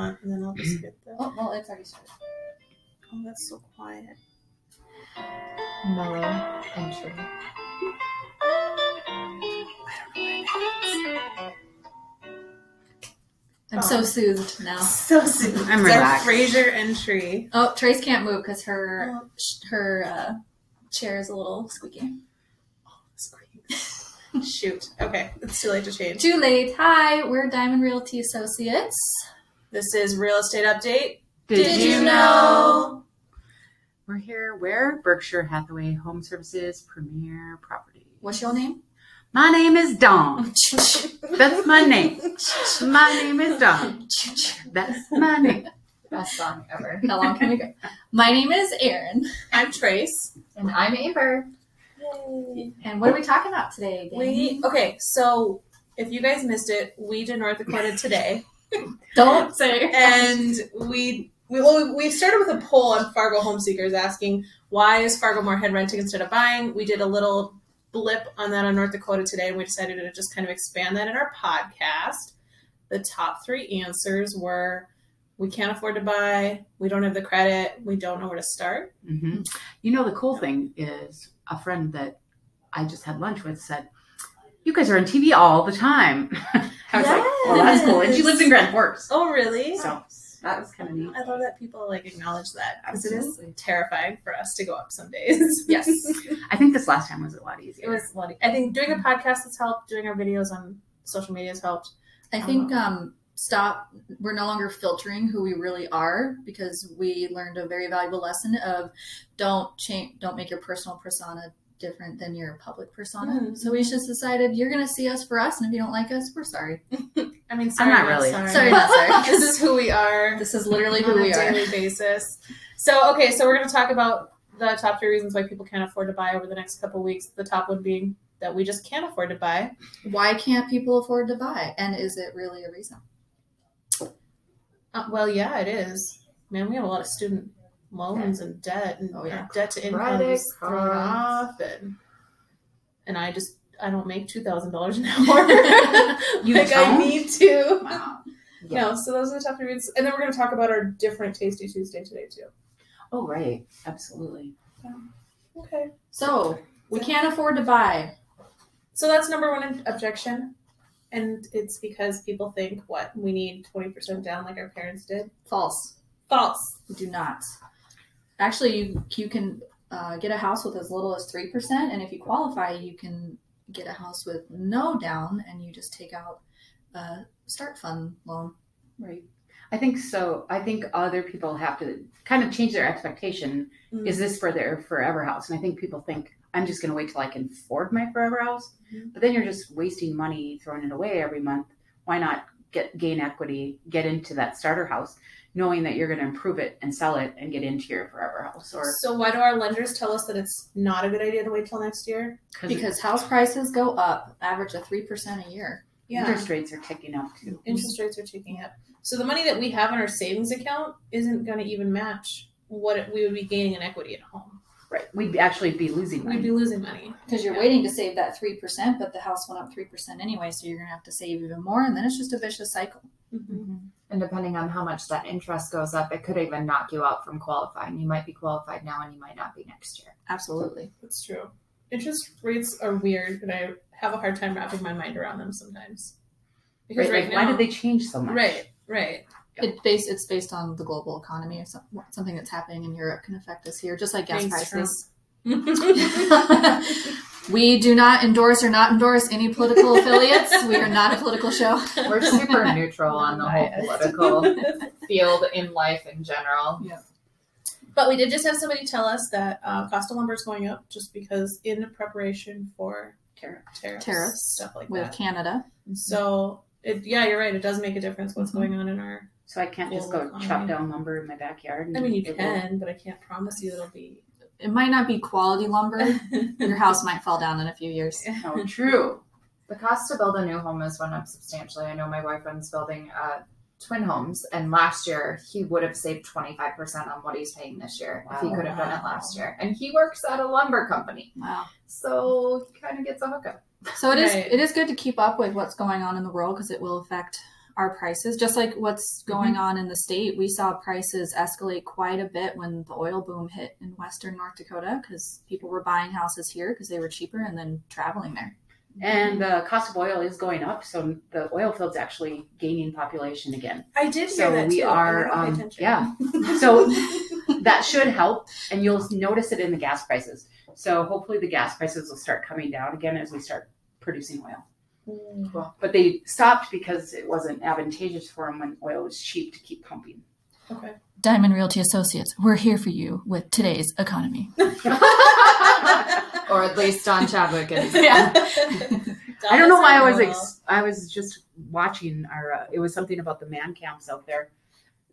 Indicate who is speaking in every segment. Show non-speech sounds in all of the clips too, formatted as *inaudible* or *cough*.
Speaker 1: want, and then I'll just get the.
Speaker 2: Oh, well, it's already started.
Speaker 1: Oh, that's so quiet.
Speaker 3: Mellow entry.
Speaker 2: I'm
Speaker 1: Oh.
Speaker 2: so soothed now.
Speaker 1: So soon.
Speaker 4: I'm
Speaker 1: it's our
Speaker 4: relaxed.
Speaker 1: Frasier entry.
Speaker 2: Oh, Trace can't move because her
Speaker 1: Oh.
Speaker 2: sh- her uh, chair is a little squeaky. Oh, squeaky. *laughs*
Speaker 1: Shoot. Okay, it's too late to change.
Speaker 2: Too late. Hi, we're Diamond Realty Associates.
Speaker 1: This is real estate update.
Speaker 4: Did,
Speaker 2: you know?
Speaker 4: We're here where Berkshire Hathaway Home Services Premier Property.
Speaker 2: What's your name?
Speaker 4: My name is Dawn. *laughs* That's my name. My name is Dawn. That's my name.
Speaker 3: Best song ever.
Speaker 2: How long can we go? My name is Erin.
Speaker 1: I'm Trace.
Speaker 3: And I'm Amber.
Speaker 2: And what are we talking about today? gang?
Speaker 1: We okay. So if you guys missed it, we did North Dakota today,
Speaker 2: don't say.
Speaker 1: and we we well, we started with a poll on Fargo home seekers asking why is Fargo Moorhead renting instead of buying. We did a little blip on that on North Dakota today, and we decided to just kind of expand that in our podcast. The top three answers were. We can't afford to buy. We don't have the credit. We don't know where to start.
Speaker 4: hmm You know, the cool thing is a friend that I just had lunch with said, You guys are on TV all the time. *laughs* I was like, Well, that's cool. And she lives in Grand Forks.
Speaker 1: Oh, really?
Speaker 4: So that was kind of neat.
Speaker 1: I love that people like acknowledge that because it is terrifying for us to go up some days. *laughs*
Speaker 2: Yes.
Speaker 4: I think this last time was a lot easier.
Speaker 1: it was. Bloody. I think doing a podcast has helped. Doing our videos on social media has helped.
Speaker 2: I think um, stop. We're no longer filtering who we really are because we learned a very valuable lesson of don't change, don't make your personal persona different than your public persona.
Speaker 1: Mhm.
Speaker 2: So we just decided you're going to see us for us, and if you don't like us, we're sorry. *laughs*
Speaker 1: I mean, sorry,
Speaker 4: not really.
Speaker 1: Sorry,
Speaker 2: Sorry, not sorry. *laughs*
Speaker 1: this is who we are
Speaker 2: This is literally who we are
Speaker 1: on
Speaker 2: we
Speaker 1: a
Speaker 2: are.
Speaker 1: daily basis. So, okay, so we're going to talk about the top three reasons why people can't afford to buy over the next couple weeks. The top one being that we just can't afford to buy.
Speaker 2: Why can't people afford to buy? And is it really a reason?
Speaker 1: Uh, well, yeah, it is. Man, we have a lot of student loans and debt, and
Speaker 2: Oh, yeah.
Speaker 1: debt to income is thrown off, and and I just I don't make two thousand dollars an *laughs* hour.
Speaker 4: You *laughs*
Speaker 1: like I
Speaker 4: don't?
Speaker 1: need to.
Speaker 4: Wow. *laughs*
Speaker 1: No, so those are the top three reasons, and then we're going to talk about our different Tasty Tuesday today too.
Speaker 4: Oh, right. Absolutely.
Speaker 1: Okay.
Speaker 2: So we can't afford to buy.
Speaker 1: So that's number one objection, and it's because people think what we need twenty percent down like our parents did.
Speaker 2: False.
Speaker 1: False.
Speaker 2: We do not. Actually, you you can uh, get a house with as little as three percent, and if you qualify, you can get a house with no down, and you just take out a start fund loan.
Speaker 4: Right. I think so. I think other people have to kind of change their expectation.
Speaker 1: Mm.
Speaker 4: Is this for their forever house? And I think people think I'm just going to wait till I can afford my forever house.
Speaker 1: Mhm.
Speaker 4: But then you're just wasting money, throwing it away every month. Why not get gain equity, get into that starter house, knowing that you're going to improve it and sell it and get into your forever house? Or
Speaker 1: So why do our lenders tell us that it's not a good idea to wait till next year?
Speaker 2: Because house prices go up, average of three percent a year. yeah.
Speaker 4: interest rates are ticking up too.
Speaker 1: interest rates are ticking up. So the money that we have in our savings account isn't going to even match what it, we would be gaining in equity at home.
Speaker 4: Right. We'd actually be losing money.
Speaker 1: We'd be losing money.
Speaker 2: Because you're waiting to save that three percent, but the house went up three percent anyway, so you're gonna have to save even more, and then it's just a vicious cycle.
Speaker 1: Mm-hmm.
Speaker 3: And depending on how much that interest goes up, it could even knock you out from qualifying. You might be qualified now and you might not be next year.
Speaker 2: Absolutely.
Speaker 1: That's true. Interest rates are weird, and I have a hard time wrapping my mind around them sometimes. Because
Speaker 4: Right,
Speaker 1: right,
Speaker 4: like,
Speaker 1: now,
Speaker 4: why did they change so much?
Speaker 1: Right, right.
Speaker 2: It based it's based on the global economy. Some, something that's happening in Europe can affect us here, just like gas
Speaker 1: Thanks,
Speaker 2: prices. *laughs* *laughs* *laughs*
Speaker 1: Trump.
Speaker 2: we do not endorse or not endorse any political affiliates. We are not a political show.
Speaker 3: We're super neutral on the whole political *laughs* field in life in general. Yeah.
Speaker 1: But we did just have somebody tell us that uh, cost of lumber is going up just because in preparation for
Speaker 4: Tariff.
Speaker 1: tariffs,
Speaker 2: Tariffs
Speaker 1: stuff like
Speaker 2: with
Speaker 1: that.
Speaker 2: Canada.
Speaker 1: So, it, yeah, you're right. It does make a difference what's
Speaker 2: Mhm.
Speaker 1: going on in our.
Speaker 4: So I can't just go
Speaker 1: Global
Speaker 4: chop down lumber in my backyard. And
Speaker 1: I mean, you
Speaker 4: it will-
Speaker 1: can, but I can't promise you it'll be.
Speaker 2: It might not be quality lumber. *laughs* Your house might fall down in a few years. *laughs*
Speaker 4: Oh, true.
Speaker 3: The cost to build a new home has went up substantially. I know my boyfriend's building uh, twin homes, and last year he would have saved 25% on what he's paying this year if he could have done it last year. And he works at a lumber company,
Speaker 2: Wow.
Speaker 3: so he kind of gets a hookup.
Speaker 2: So it is
Speaker 1: Right.
Speaker 2: it is good to keep up with what's going on in the world because it will affect our prices, just like what's going on in the state. We saw prices escalate quite a bit when the oil boom hit in western North Dakota because people were buying houses here because they were cheaper and then traveling there.
Speaker 4: And the cost of oil is going up, so the oil field's actually gaining population again.
Speaker 1: I did hear that
Speaker 4: we
Speaker 1: too.
Speaker 4: are, um, yeah. *laughs* So that should help, and you'll notice it in the gas prices. So hopefully the gas prices will start coming down again as we start producing oil.
Speaker 1: Mm,
Speaker 4: But they stopped because it wasn't advantageous for them when oil was cheap to keep pumping.
Speaker 1: Okay.
Speaker 2: Diamond Realty Associates, we're here for you with today's economy. *laughs*
Speaker 3: or at least Don Chadwick is. *laughs*
Speaker 2: Yeah.
Speaker 4: I don't know why I was ex- I was just watching our. Uh, it was something about the man camps out there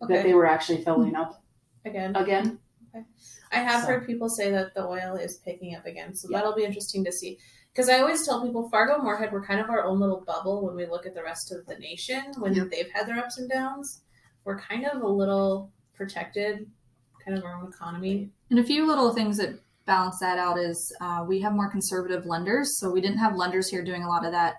Speaker 4: that they were actually filling up
Speaker 1: again.
Speaker 4: again. Okay.
Speaker 1: I have
Speaker 4: So-
Speaker 1: heard people say that the oil is picking up again, so
Speaker 4: Yeah.
Speaker 1: that'll be interesting to see. Because I always tell people Fargo Moorhead, we're kind of our own little bubble when we look at the rest of the nation. When
Speaker 4: Yep.
Speaker 1: they've had their ups and downs, we're kind of a little protected, kind of our own economy.
Speaker 2: And a few little things that balance that out is uh, we have more conservative lenders. So we didn't have lenders here doing a lot of that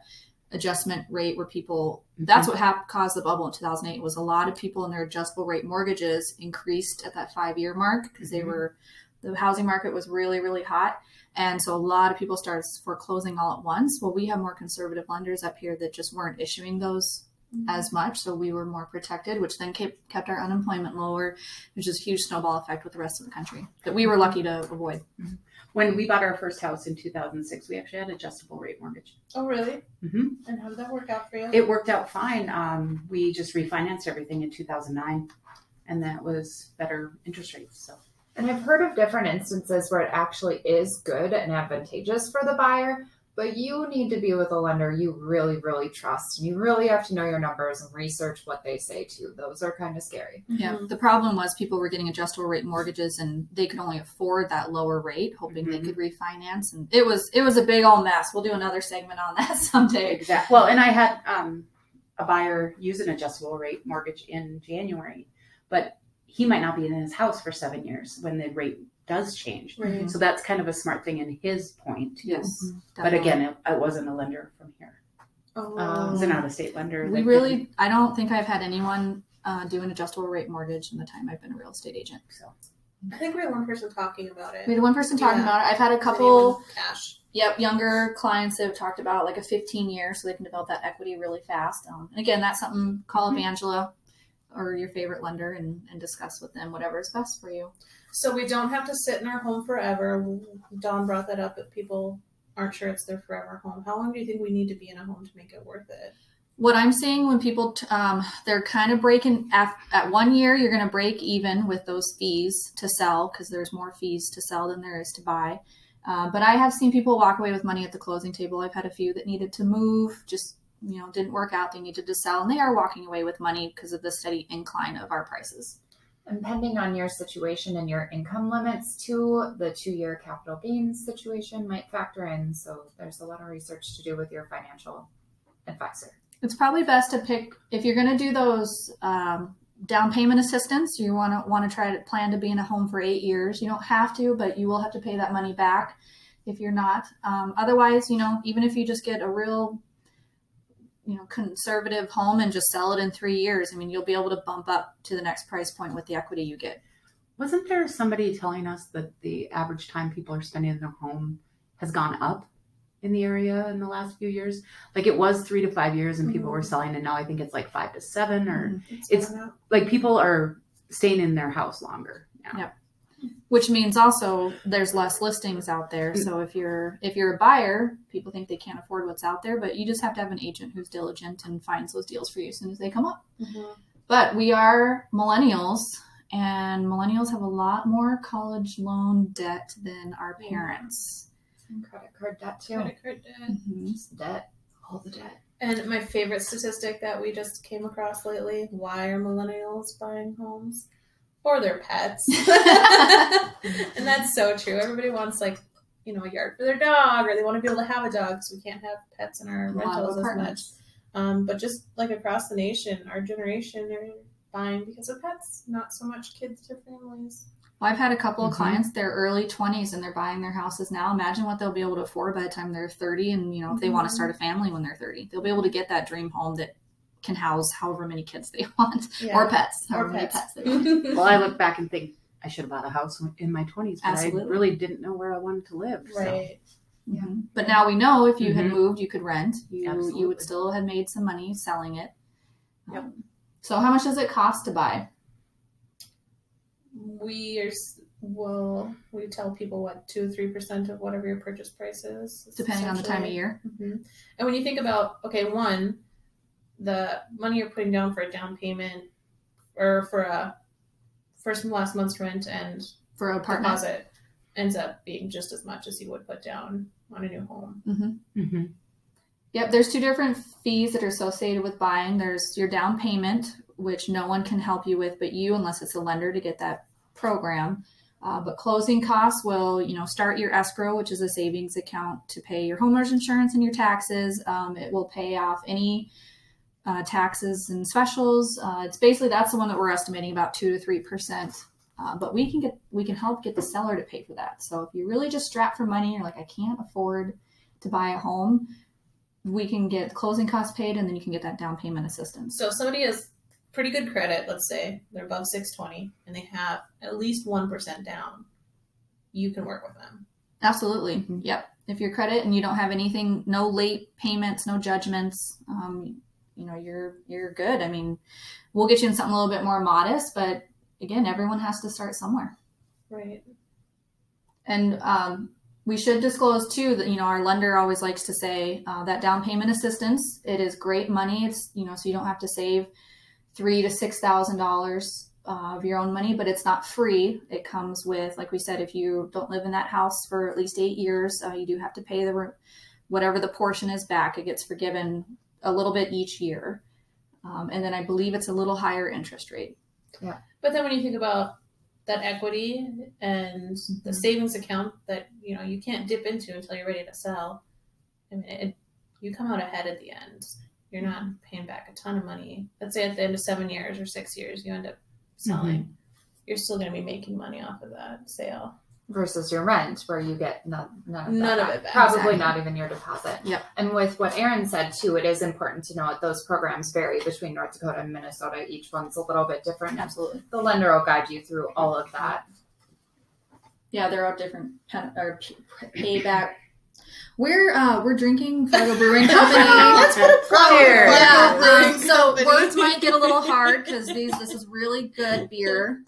Speaker 2: adjustment rate where people, that's what hap- caused the bubble in 2008 was a lot of people in their adjustable rate mortgages increased at that five year mark because they
Speaker 4: Mhm.
Speaker 2: were, the housing market was really, really hot. And so a lot of people started foreclosing all at once. Well, we have more conservative lenders up here that just weren't issuing those as much, so we were more protected, which then kept kept our unemployment lower, which is a huge snowball effect with the rest of the country that we were lucky to avoid.
Speaker 4: When we bought our first house in 2006, we actually had adjustable rate mortgage.
Speaker 1: Oh, really?
Speaker 4: Mhm.
Speaker 1: And how did that work out for you?
Speaker 4: It worked out fine. Um, we just refinanced everything in 2009, and that was better interest rates. So
Speaker 3: And I've heard of different instances where it actually is good and advantageous for the buyer, but you need to be with a lender you really, really trust. And you really have to know your numbers and research what they say too. Those are kind of scary.
Speaker 2: Yeah.
Speaker 1: Mhm.
Speaker 2: The problem was people were getting adjustable rate mortgages and they could only afford that lower rate, hoping they
Speaker 4: Mhm.
Speaker 2: could refinance. And it was it was a big old mess. We'll do another segment on that *laughs* someday.
Speaker 4: exactly. Well, and I had um, a buyer use an adjustable rate mortgage in January, but he might not be in his house for seven years when the rate does change.
Speaker 1: Right.
Speaker 4: So that's kind of a smart thing in his point. too.
Speaker 2: Yes.
Speaker 4: But again, it, it wasn't a lender from here.
Speaker 1: Oh,
Speaker 3: Um,
Speaker 4: It was an out-of-state lender.
Speaker 2: we really
Speaker 4: didn't-
Speaker 2: I don't think I've had anyone uh, do an adjustable rate mortgage in the time I've been a real estate agent.
Speaker 4: So
Speaker 1: I think we had one person talking about it.
Speaker 2: We had one person talking
Speaker 1: Yeah.
Speaker 2: about it. I've had a couple
Speaker 1: anyone cash.
Speaker 2: Yep, younger clients that have talked about like a 15 year so they can develop that equity really fast. Um, and again, that's something call up
Speaker 1: Mm-hmm.
Speaker 2: Angela or your favorite lender and, and discuss with them whatever is best for you.
Speaker 1: So we don't have to sit in our home forever. Don brought that up that people aren't sure it's their forever home. How long do you think we need to be in a home to make it worth it?
Speaker 2: What I'm seeing when people, t- um, they're kind of breaking at, at one year, you're going to break even with those fees to sell because there's more fees to sell than there is to buy. Uh, but I have seen people walk away with money at the closing table. I've had a few that needed to move, just you know, didn't work out. They needed to sell, and they are walking away with money because of the steady incline of our prices.
Speaker 3: And depending on your situation and your income limits too, the two year capital gains situation might factor in. So there's a lot of research to do with your financial advisor.
Speaker 2: It's probably best to pick if you're going to do those um, down payment assistance. You want to want to try to plan to be in a home for eight years. You don't have to, but you will have to pay that money back if you're not. Um, otherwise, you know, even if you just get a real you know conservative home and just sell it in three years, I mean, you'll be able to bump up to the next price point with the equity you get.
Speaker 4: Wasn't there somebody telling us that the average time people are spending in their home has gone up in the area in the last few years? Like it was three to five years and people
Speaker 1: Mhm.
Speaker 4: were selling, and now I think it's like five to seven, or
Speaker 1: It's,
Speaker 4: It's- like people are staying in their house longer now.
Speaker 2: Yep. Which means also there's less listings out there so if you're if you're a buyer people think they can't afford what's out there but you just have to have an agent who's diligent and finds those deals for you as soon as they come up
Speaker 1: Mhm.
Speaker 2: but we are millennials and millennials have a lot more college loan debt than our parents
Speaker 3: And credit card debt too.
Speaker 1: Credit card debt.
Speaker 3: Just debt. All the debt.
Speaker 1: And my favorite statistic that we just came across lately: why are millennials buying homes? Or their pets. *laughs* and that's so true. Everybody wants like you know a yard for their dog, or they want to be able to have a dog, so we can't have pets in our
Speaker 2: A lot of
Speaker 1: rentals as much. Um, but just like across the nation, our generation are buying because of pets, not so much kids to families.
Speaker 2: Well, I've had a couple of
Speaker 4: Mhm.
Speaker 2: clients, they're early 20s and they're buying their houses now. Imagine what they'll be able to afford by the time they're 30. And, you know, if they want
Speaker 1: Mhm.
Speaker 2: to start a family when they're 30, they'll be able to get that dream home that can house however many kids they *laughs* want
Speaker 1: Yeah.
Speaker 2: or pets,
Speaker 1: Or
Speaker 2: however many
Speaker 1: pets.
Speaker 2: pets they *laughs* want.
Speaker 4: Well, I look back and think I should have bought a house in my 20s, but
Speaker 2: Absolutely.
Speaker 4: I really didn't know where I wanted to live. So.
Speaker 1: right.
Speaker 3: Yeah.
Speaker 2: Mhm. But now we know if you had
Speaker 4: Mhm.
Speaker 2: moved, you could rent. You you would still have made some money selling it.
Speaker 1: Yep.
Speaker 2: Um, so how much does it cost to buy?
Speaker 1: We are s- will we tell people what two three percent of whatever your purchase price is,
Speaker 2: Depending on the time of
Speaker 1: essentially.
Speaker 2: year.
Speaker 1: hmm And when you think about okay, one, the money you're putting down for a down payment or for a first and last month's rent and
Speaker 2: For a apartment.
Speaker 1: deposit ends up being just as much as you would put down on a new home.
Speaker 2: hmm
Speaker 4: hmm
Speaker 2: Yep, there's two different fees that are associated with buying. There's your down payment, which no one can help you with but you, unless it's a lender to get that program. Uh, but closing costs will, you know, start your escrow, which is a savings account to pay your homeowner's insurance and your taxes. Um, it will pay off any uh, taxes and specials. Uh, it's basically that's the one that we're estimating about two to three percent. Uh, but we can get we can help get the seller to pay for that. So if you're really just strapped for money, you're like I can't afford to buy a home, we can get closing costs paid, and then you can get that down payment assistance.
Speaker 1: So if somebody has pretty good credit, let's say they're above 620 and they have at least 1% down, you can work with them.
Speaker 2: Absolutely. Yep. If your credit and you don't have anything, no late payments, no judgments, um, you know, you're you're good. I mean, we'll get you in something a little bit more modest, but again, everyone has to start somewhere.
Speaker 1: Right.
Speaker 2: And um, we should disclose too that you know our lender always likes to say uh, that down payment assistance. It is great money. It's you know so you don't have to save three to six thousand dollars uh, of your own money, but it's not free. It comes with, like we said, if you don't live in that house for at least eight years, uh, you do have to pay the whatever the portion is back. It gets forgiven a little bit each year, um, and then I believe it's a little higher interest rate. Yeah.
Speaker 1: But then when you think about that equity and the
Speaker 2: Mhm.
Speaker 1: savings account that you know you can't dip into until you're ready to sell, I mean, it, you come out ahead at the end. You're not paying back a ton of money. Let's say at the end of seven years or six years, you end up selling. You're still going to be making money off of that sale.
Speaker 3: Versus your rent where you get none, none of,
Speaker 1: None
Speaker 3: that
Speaker 1: of it back,
Speaker 3: Probably
Speaker 2: exactly.
Speaker 3: not even your deposit.
Speaker 2: Yep.
Speaker 3: And with what Erin said too, it is important to know that those programs vary between North Dakota and Minnesota. Each one's a little bit different.
Speaker 2: Absolutely.
Speaker 3: The lender will guide you through all of that.
Speaker 2: Yeah, there are different pen, or payback. We're uh, we're drinking Fargo Brewing *laughs* Company.
Speaker 1: Let's put a plug for
Speaker 2: yeah, um, so
Speaker 1: Company.
Speaker 2: words might get a little hard because these this is really good beer.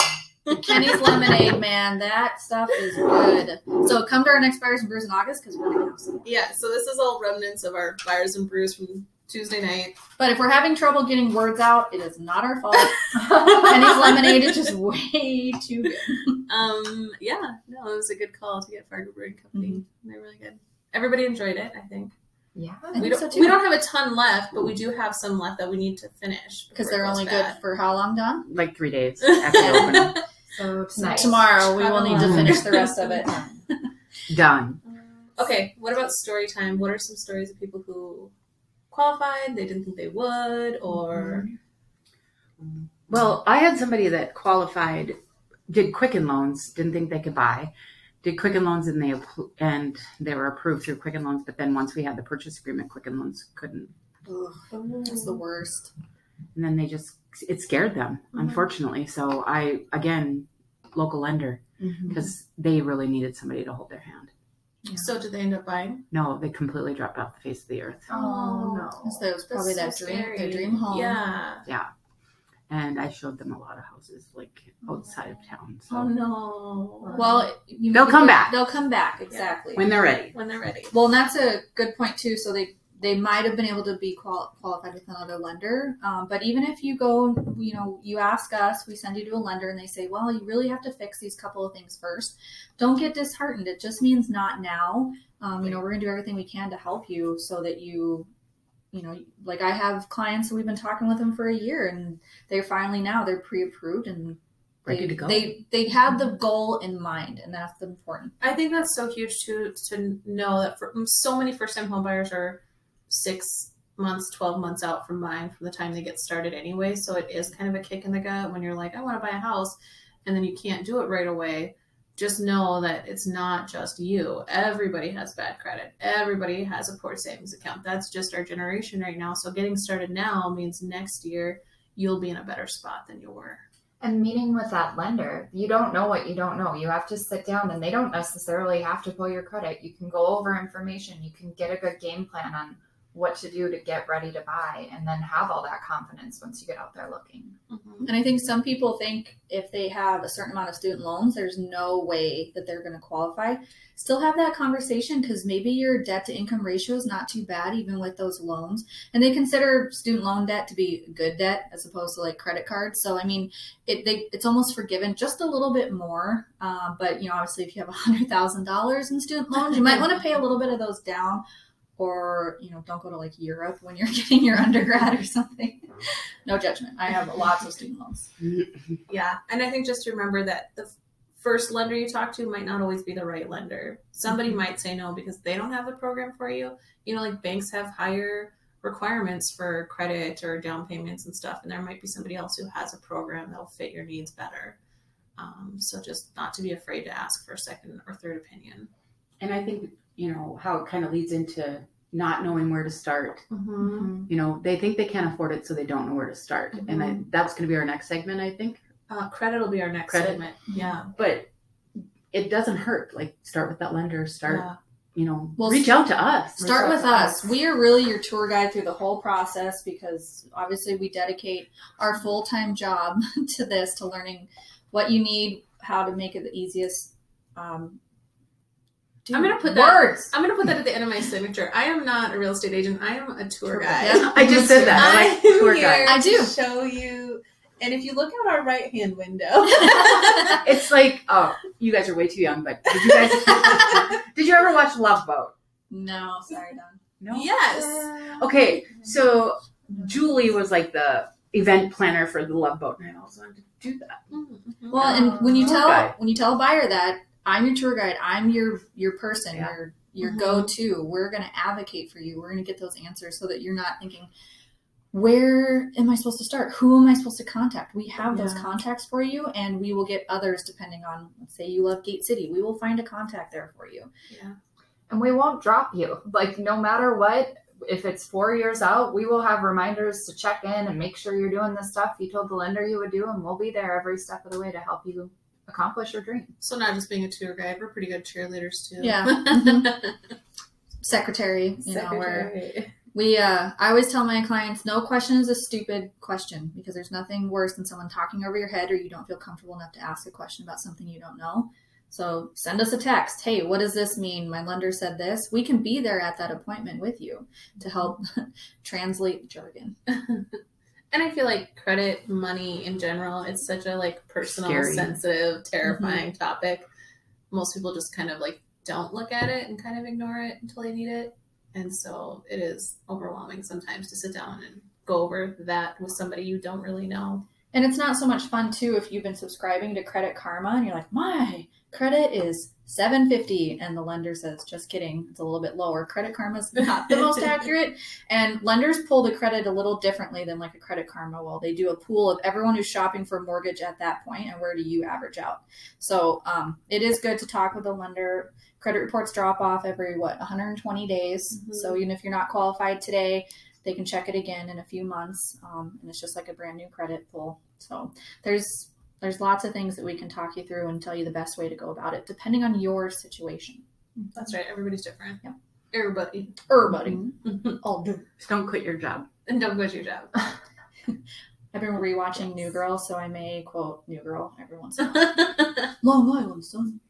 Speaker 2: Kenny's lemonade, man, that stuff is good. So come to our next Buyers and Brews in August because we're gonna have some.
Speaker 1: Yeah, so this is all remnants of our buyers and brews from Tuesday night.
Speaker 2: But if we're having trouble getting words out, it is not our fault. *laughs* Kenny's lemonade is just way too good.
Speaker 1: Um, yeah, no, it was a good call to get Fargo Brewing Company.
Speaker 2: Mm-hmm.
Speaker 1: They're really good. Everybody enjoyed it, I think.
Speaker 3: Yeah.
Speaker 1: We don't
Speaker 2: so too.
Speaker 1: we don't have a ton left, but we do have some left that we need to finish
Speaker 2: because they're only
Speaker 1: bad.
Speaker 2: good for how long, Don?
Speaker 4: Like three days *laughs* after opening.
Speaker 3: So tonight.
Speaker 2: Tomorrow we will need to finish the rest of it. *laughs*
Speaker 4: Done.
Speaker 1: Um, okay, what about story time? What are some stories of people who qualified, they didn't think they would, or
Speaker 4: Well, I had somebody that qualified, did Quicken Loans, didn't think they could buy, did Quicken Loans, and they and they were approved through Quicken Loans. But then once we had the purchase agreement, Quicken Loans couldn't,
Speaker 2: It's the worst.
Speaker 4: and then they just it scared them,
Speaker 1: Mhm.
Speaker 4: unfortunately. So I again, local lender, because they really needed somebody to hold their hand.
Speaker 1: so did they end up buying?
Speaker 4: No, they completely dropped off the face of the earth,
Speaker 3: Oh, no.
Speaker 2: So it was probably that
Speaker 1: That's so
Speaker 2: dream, their dream home.
Speaker 1: Yeah, yeah.
Speaker 4: And I showed them a lot of houses like outside of town. So
Speaker 1: Oh no.
Speaker 2: Well, you,
Speaker 4: They'll come back.
Speaker 2: They'll come back exactly.
Speaker 4: when they're ready,
Speaker 1: when they're ready.
Speaker 2: well, and that's a good point too. So they they might have been able to be qual- qualified with another lender, um, but even if you go, you know, you ask us, we send you to a lender, and they say, well, you really have to fix these couple of things first. Don't get disheartened. It just means not now. Um, you know, we're gonna do everything we can to help you so that you you know, like I have clients that we've been talking with them for a year, and they're finally now they're pre-approved and
Speaker 4: ready
Speaker 2: they,
Speaker 4: to go.
Speaker 2: They they have the goal in mind, and that's important.
Speaker 1: I think that's so huge to to know that for mm, so many first time home buyers are six months, twelve months out from buying from the time they get started anyway. So it is kind of a kick in the gut when you're like, I want to buy a house, and then you can't do it right away. Just know that it's not just you. Everybody has bad credit. Everybody has a poor savings account. That's just our generation right now. So getting started now means next year you'll be in a better spot than you were.
Speaker 3: And meeting with that lender, you don't know what you don't know. You have to sit down and they don't necessarily have to pull your credit. You can go over information. You can get a good game plan on what to do to get ready to buy and then have all that confidence once you get out there looking.
Speaker 2: And I think some people think if they have a certain amount of student loans, there's no way that they're going to qualify. Still have that conversation because maybe your debt to income ratio is not too bad, even with those loans. And they consider student loan debt to be good debt as opposed to like credit cards. So, I mean, it they, it's almost forgiven just a little bit more. Uh, but, you know, obviously, if you have $100,000 in student loans, you might want to pay a little bit of those down or you know don't go to like europe when you're *laughs* getting your undergrad or something no judgment i have lots of student loans *laughs*
Speaker 1: Yeah, and I think just to remember that the first lender you talk to might not always be the right lender. Somebody might say no because they don't have the program for you. You know, like banks have higher requirements for credit or down payments and stuff, and there might be somebody else who has a program that'll fit your needs better. Um, so just not to be afraid to ask for a second or third opinion.
Speaker 4: And I think, you know, how it kind of leads into not knowing where to start.
Speaker 1: Mm-hmm.
Speaker 4: You know, they think they can't afford it, so they don't know where to start. And I, that's going to be our next segment, I think.
Speaker 1: Uh, credit will be our next
Speaker 4: Credit?
Speaker 1: segment. Yeah.
Speaker 4: But it doesn't hurt. Like, start with that lender, start,
Speaker 1: Yeah.
Speaker 4: you know,
Speaker 2: Well,
Speaker 4: reach out to us.
Speaker 2: start with
Speaker 3: to
Speaker 2: us we are really your tour guide through the whole process because obviously we dedicate our full-time job *laughs* to this to learning what you need how to make it the easiest um,
Speaker 1: I'm gonna put that-
Speaker 2: words
Speaker 1: I'm gonna put that at the end of my signature. I am not a real estate agent. I am a tour
Speaker 2: Tour
Speaker 1: guide.
Speaker 2: guide.
Speaker 4: I just said that. I like
Speaker 1: I'm
Speaker 4: tour
Speaker 1: here
Speaker 4: guide.
Speaker 2: I do.
Speaker 1: show you. And if you look out our right hand window, *laughs*
Speaker 4: It's like, oh, you guys are way too young, but did you guys, *laughs* did you ever watch Love Boat?
Speaker 2: no sorry don
Speaker 4: No.
Speaker 1: yes,
Speaker 4: Okay, so Julie was like the event planner for the Love Boat, and I always wanted to do that.
Speaker 1: Mm-hmm.
Speaker 2: Well, and when you tell
Speaker 4: guide.
Speaker 2: when you tell a buyer that I'm your tour guide, I'm your your person,
Speaker 4: Yeah.
Speaker 2: your your
Speaker 1: Mhm.
Speaker 2: go to. We're going to advocate for you. We're going to get those answers so that you're not thinking, where am I supposed to start? Who am I supposed to contact? We have those contacts for you, and we will get others depending on. Let's say you love Gate City, we will find a contact there for you.
Speaker 1: yeah.
Speaker 3: And we won't drop you. Like, no matter what, if it's four years out, we will have reminders to check in and make sure you're doing the stuff you told the lender you would do, and we'll be there every step of the way to help you accomplish your dream.
Speaker 1: So not just being a tour guide, we're pretty good cheerleaders too.
Speaker 2: Yeah. *laughs* Secretary, you know, where
Speaker 1: Secretary.
Speaker 2: We, uh, I always tell my clients, no question is a stupid question because there's nothing worse than someone talking over your head or you don't feel comfortable enough to ask a question about something you don't know. So send us a text. Hey, what does this mean? My lender said this. We can be there at that appointment with you to help *laughs* translate jargon. *laughs*
Speaker 1: And I feel like credit, money in general, it's such a like personal,
Speaker 4: Scary.
Speaker 1: sensitive, mm-hmm. terrifying topic. Most people just kind of like don't look at it and kind of ignore it until they need it. And so it is overwhelming sometimes to sit down and go over that with somebody you don't really know.
Speaker 2: And it's not so much fun too if you've been subscribing to Credit Karma and you're like, my credit is 750 and the lender says, just kidding, it's a little bit lower. Credit Karma's *laughs* not the most *laughs* accurate. And lenders pull the credit a little differently than like a Credit Karma will. They do a pool of everyone who's shopping for a mortgage at that point and where do you average out. So um, it is good to talk with a lender. Credit reports drop off every what 120 days.
Speaker 1: Mhm.
Speaker 2: So even if you're not qualified today, they can check it again in a few months, um, and it's just like a brand new credit pull. So there's there's lots of things that we can talk you through and tell you the best way to go about it, depending on your situation.
Speaker 1: That's right. Everybody's different.
Speaker 2: Yep.
Speaker 1: Everybody.
Speaker 2: Everybody,
Speaker 1: and *laughs*
Speaker 2: all do.
Speaker 4: Just don't quit your job.
Speaker 1: And don't quit your job. *laughs*
Speaker 2: I've been rewatching New Girl, so I may quote New Girl every once in a while. *laughs* Long Island, son.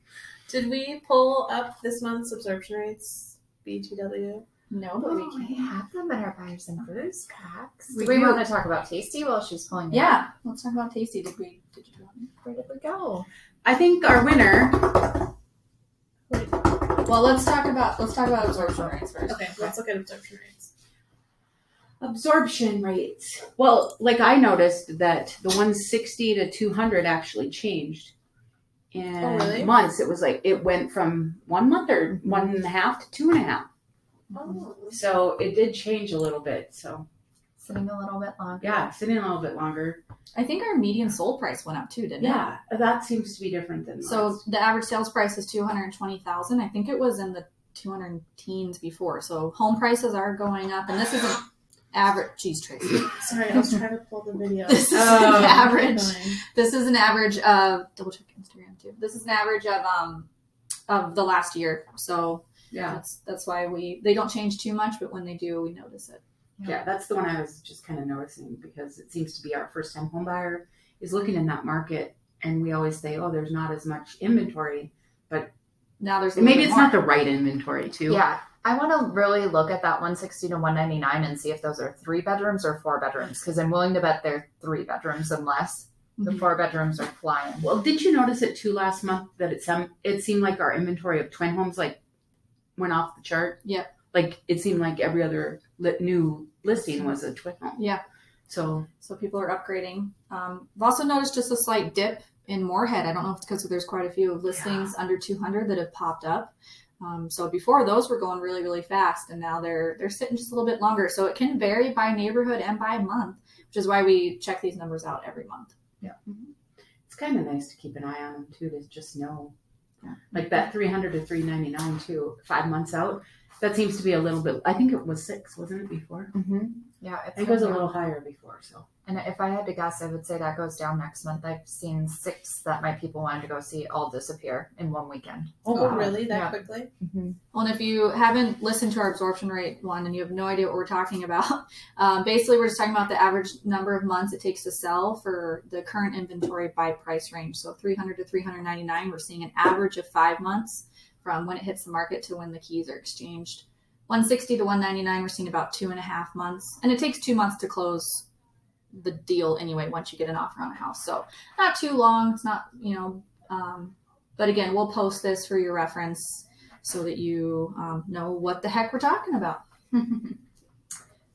Speaker 1: Did we pull up this month's absorption rates? BTW.
Speaker 2: No, but we
Speaker 3: Oh,
Speaker 2: can.
Speaker 3: we have them in our buyers and brews packs.
Speaker 4: We
Speaker 3: Do we
Speaker 4: do.
Speaker 3: want to talk about Tasty while she's pulling it up?
Speaker 2: Yeah, let's talk about Tasty. Did we? Did you?
Speaker 3: Where did we go?
Speaker 4: I think our winner,
Speaker 2: Well, let's talk about let's talk about absorption rates first.
Speaker 1: Okay, let's look at absorption rates.
Speaker 4: absorption rates. Well, like I noticed that the 160 to 200 actually changed. In
Speaker 1: Oh, really?
Speaker 4: months, it was like it went from one month or one and a half to two and a half.
Speaker 1: Oh.
Speaker 4: So it did change a little bit. So
Speaker 3: Sitting a little bit longer.
Speaker 4: Yeah, sitting a little bit longer.
Speaker 2: I think our median sold price went up too, didn't it?
Speaker 4: Yeah, that seems to be different than
Speaker 2: So the average sales price is two hundred twenty thousand. I think it was in the two hundred teens before. So home prices are going up, and this is an average. Geez, Tracy. *laughs*
Speaker 1: Sorry, I was trying to pull the video.
Speaker 2: This is
Speaker 4: Oh,
Speaker 2: an average. This is an average of double check Instagram too. This is an average of um of the last year. So
Speaker 4: yeah,
Speaker 2: that's that's why we they don't change too much, but when they do, we notice it.
Speaker 4: yeah, that's the one I was just kind of noticing because it seems to be our first time home buyer is looking in that market, and we always say, oh, there's not as much inventory.
Speaker 2: But now there's
Speaker 4: Maybe
Speaker 2: little
Speaker 4: it's
Speaker 2: bit
Speaker 4: not the right inventory too.
Speaker 3: Yeah. I want to really look at that 160 to 199 and see if those are three bedrooms or four bedrooms because I'm willing to bet they're three bedrooms and less. The
Speaker 2: Mhm.
Speaker 3: four bedrooms are flying.
Speaker 4: Well, did you notice it too last month that it some it seemed like our inventory of twin homes like went off the chart?
Speaker 2: Yep.
Speaker 4: Like it seemed like every other li- new listing was a twin home.
Speaker 2: Yeah.
Speaker 4: So
Speaker 2: So people are upgrading. Um, I've also noticed just a slight dip in Moorhead. I don't know if it's because there's quite a few listings under 200 that have popped up. Um, so before those were going really, really fast, and now they're they're sitting just a little bit longer. So it can vary by neighborhood and by month, which is why we check these numbers out every month. Yeah.
Speaker 4: It's kind of nice to keep an eye on them too to just know. Like that 300 to 399 too, five months out. That seems to be a little bit. I think it was six, wasn't it before?
Speaker 3: Mm-hmm. Yeah,
Speaker 4: I
Speaker 3: it's
Speaker 4: think it was a little higher before. So
Speaker 3: And if I had to guess, I would say that goes down next month. I've seen six that my people wanted to go see all disappear in one weekend.
Speaker 1: Oh,
Speaker 4: wow.
Speaker 1: really? That
Speaker 3: Yeah.
Speaker 1: quickly?
Speaker 3: Mm-hmm.
Speaker 2: Well, and if you haven't listened to our absorption rate one and you have no idea what we're talking about, *laughs* um, basically we're just talking about the average number of months it takes to sell for the current inventory by price range. So 300 to 399, we're seeing an average of five months from when it hits the market to when the keys are exchanged. 160 to 199, we're seeing about two and a half months, and it takes two months to close the deal anyway once you get an offer on a house. So not too long. It's not you know, um, but again, we'll post this for your reference so that you um, know what the heck we're talking about. *laughs*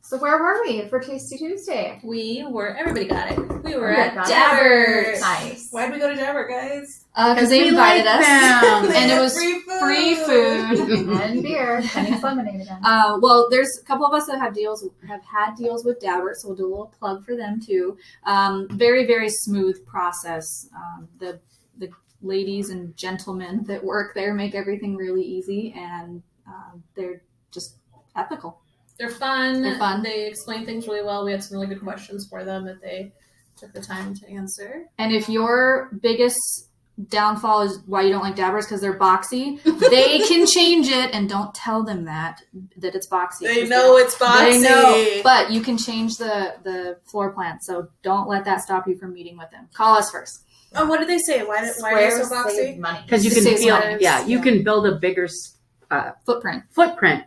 Speaker 3: So where were we for Tasty Tuesday?
Speaker 1: We were, everybody got it. We were
Speaker 3: We
Speaker 1: at
Speaker 3: got
Speaker 1: Dabbert.
Speaker 3: Nice.
Speaker 1: Why did we go to Dabbert, guys?
Speaker 2: Because Uh, they invited
Speaker 4: like
Speaker 2: us, *laughs* and it was
Speaker 1: free food.
Speaker 2: free *laughs* food.
Speaker 3: and beer. *laughs* Penny's lemonade again.
Speaker 2: Uh, well, there's a couple of us that have deals have had deals with Dabbert, so we'll do a little plug for them too. Um, very very smooth process. Um, the the ladies and gentlemen that work there make everything really easy, and um, they're just ethical.
Speaker 1: They're fun.
Speaker 2: They're fun.
Speaker 1: They explain things really well. We had some really good questions for them that they took the time to answer.
Speaker 2: And if your biggest downfall is why you don't like Dabberts because they're boxy, *laughs* they can change it and don't tell them that that it's boxy.
Speaker 1: They
Speaker 2: 'cause
Speaker 1: know it's boxy.
Speaker 2: They know, but you can change the the floor plan. So don't let that stop you from meeting with them. Call us first.
Speaker 1: Oh, what did they say? Why, why are they so boxy?
Speaker 4: because you can feel yeah you
Speaker 2: yeah.
Speaker 4: can build a bigger s- uh,
Speaker 2: Footprint.
Speaker 4: footprint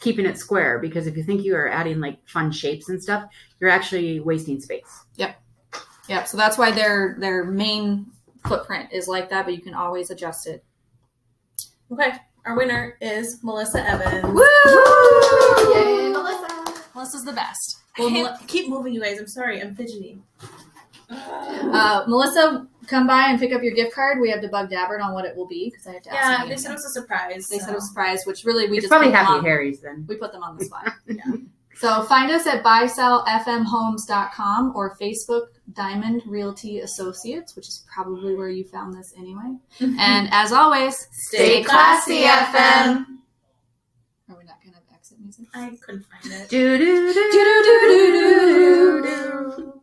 Speaker 4: keeping it square because if you think you are adding like fun shapes and stuff you're actually wasting space Yep,
Speaker 2: Yeah. So that's why their their main footprint is like that, but you can always adjust it.
Speaker 1: Okay, our winner is Melissa Evans. Woo!
Speaker 3: Yay, Melissa.
Speaker 2: Melissa's the best. Well,
Speaker 1: can't keep moving, you guys. I'm sorry. I'm fidgety.
Speaker 2: Uh, Melissa, come by and pick up your gift card. We have to bug Dabbert on what it will be because I have to ask.
Speaker 1: yeah,
Speaker 2: him
Speaker 1: they said it was a surprise.
Speaker 2: They said it was a surprise, which really we
Speaker 4: it's
Speaker 2: just
Speaker 4: probably happy
Speaker 2: on-
Speaker 4: harry's then
Speaker 2: We put them on the spot. *laughs*
Speaker 1: Yeah.
Speaker 2: So find us at buysellfmhomes.com or Facebook Diamond Realty Associates, which is probably where you found this anyway. *laughs* and as always,
Speaker 1: Stay classy, FM.
Speaker 2: Are we not going to have exit music?
Speaker 1: I couldn't find it.
Speaker 4: do do do
Speaker 2: Do-do-do-do-do-do.
Speaker 4: do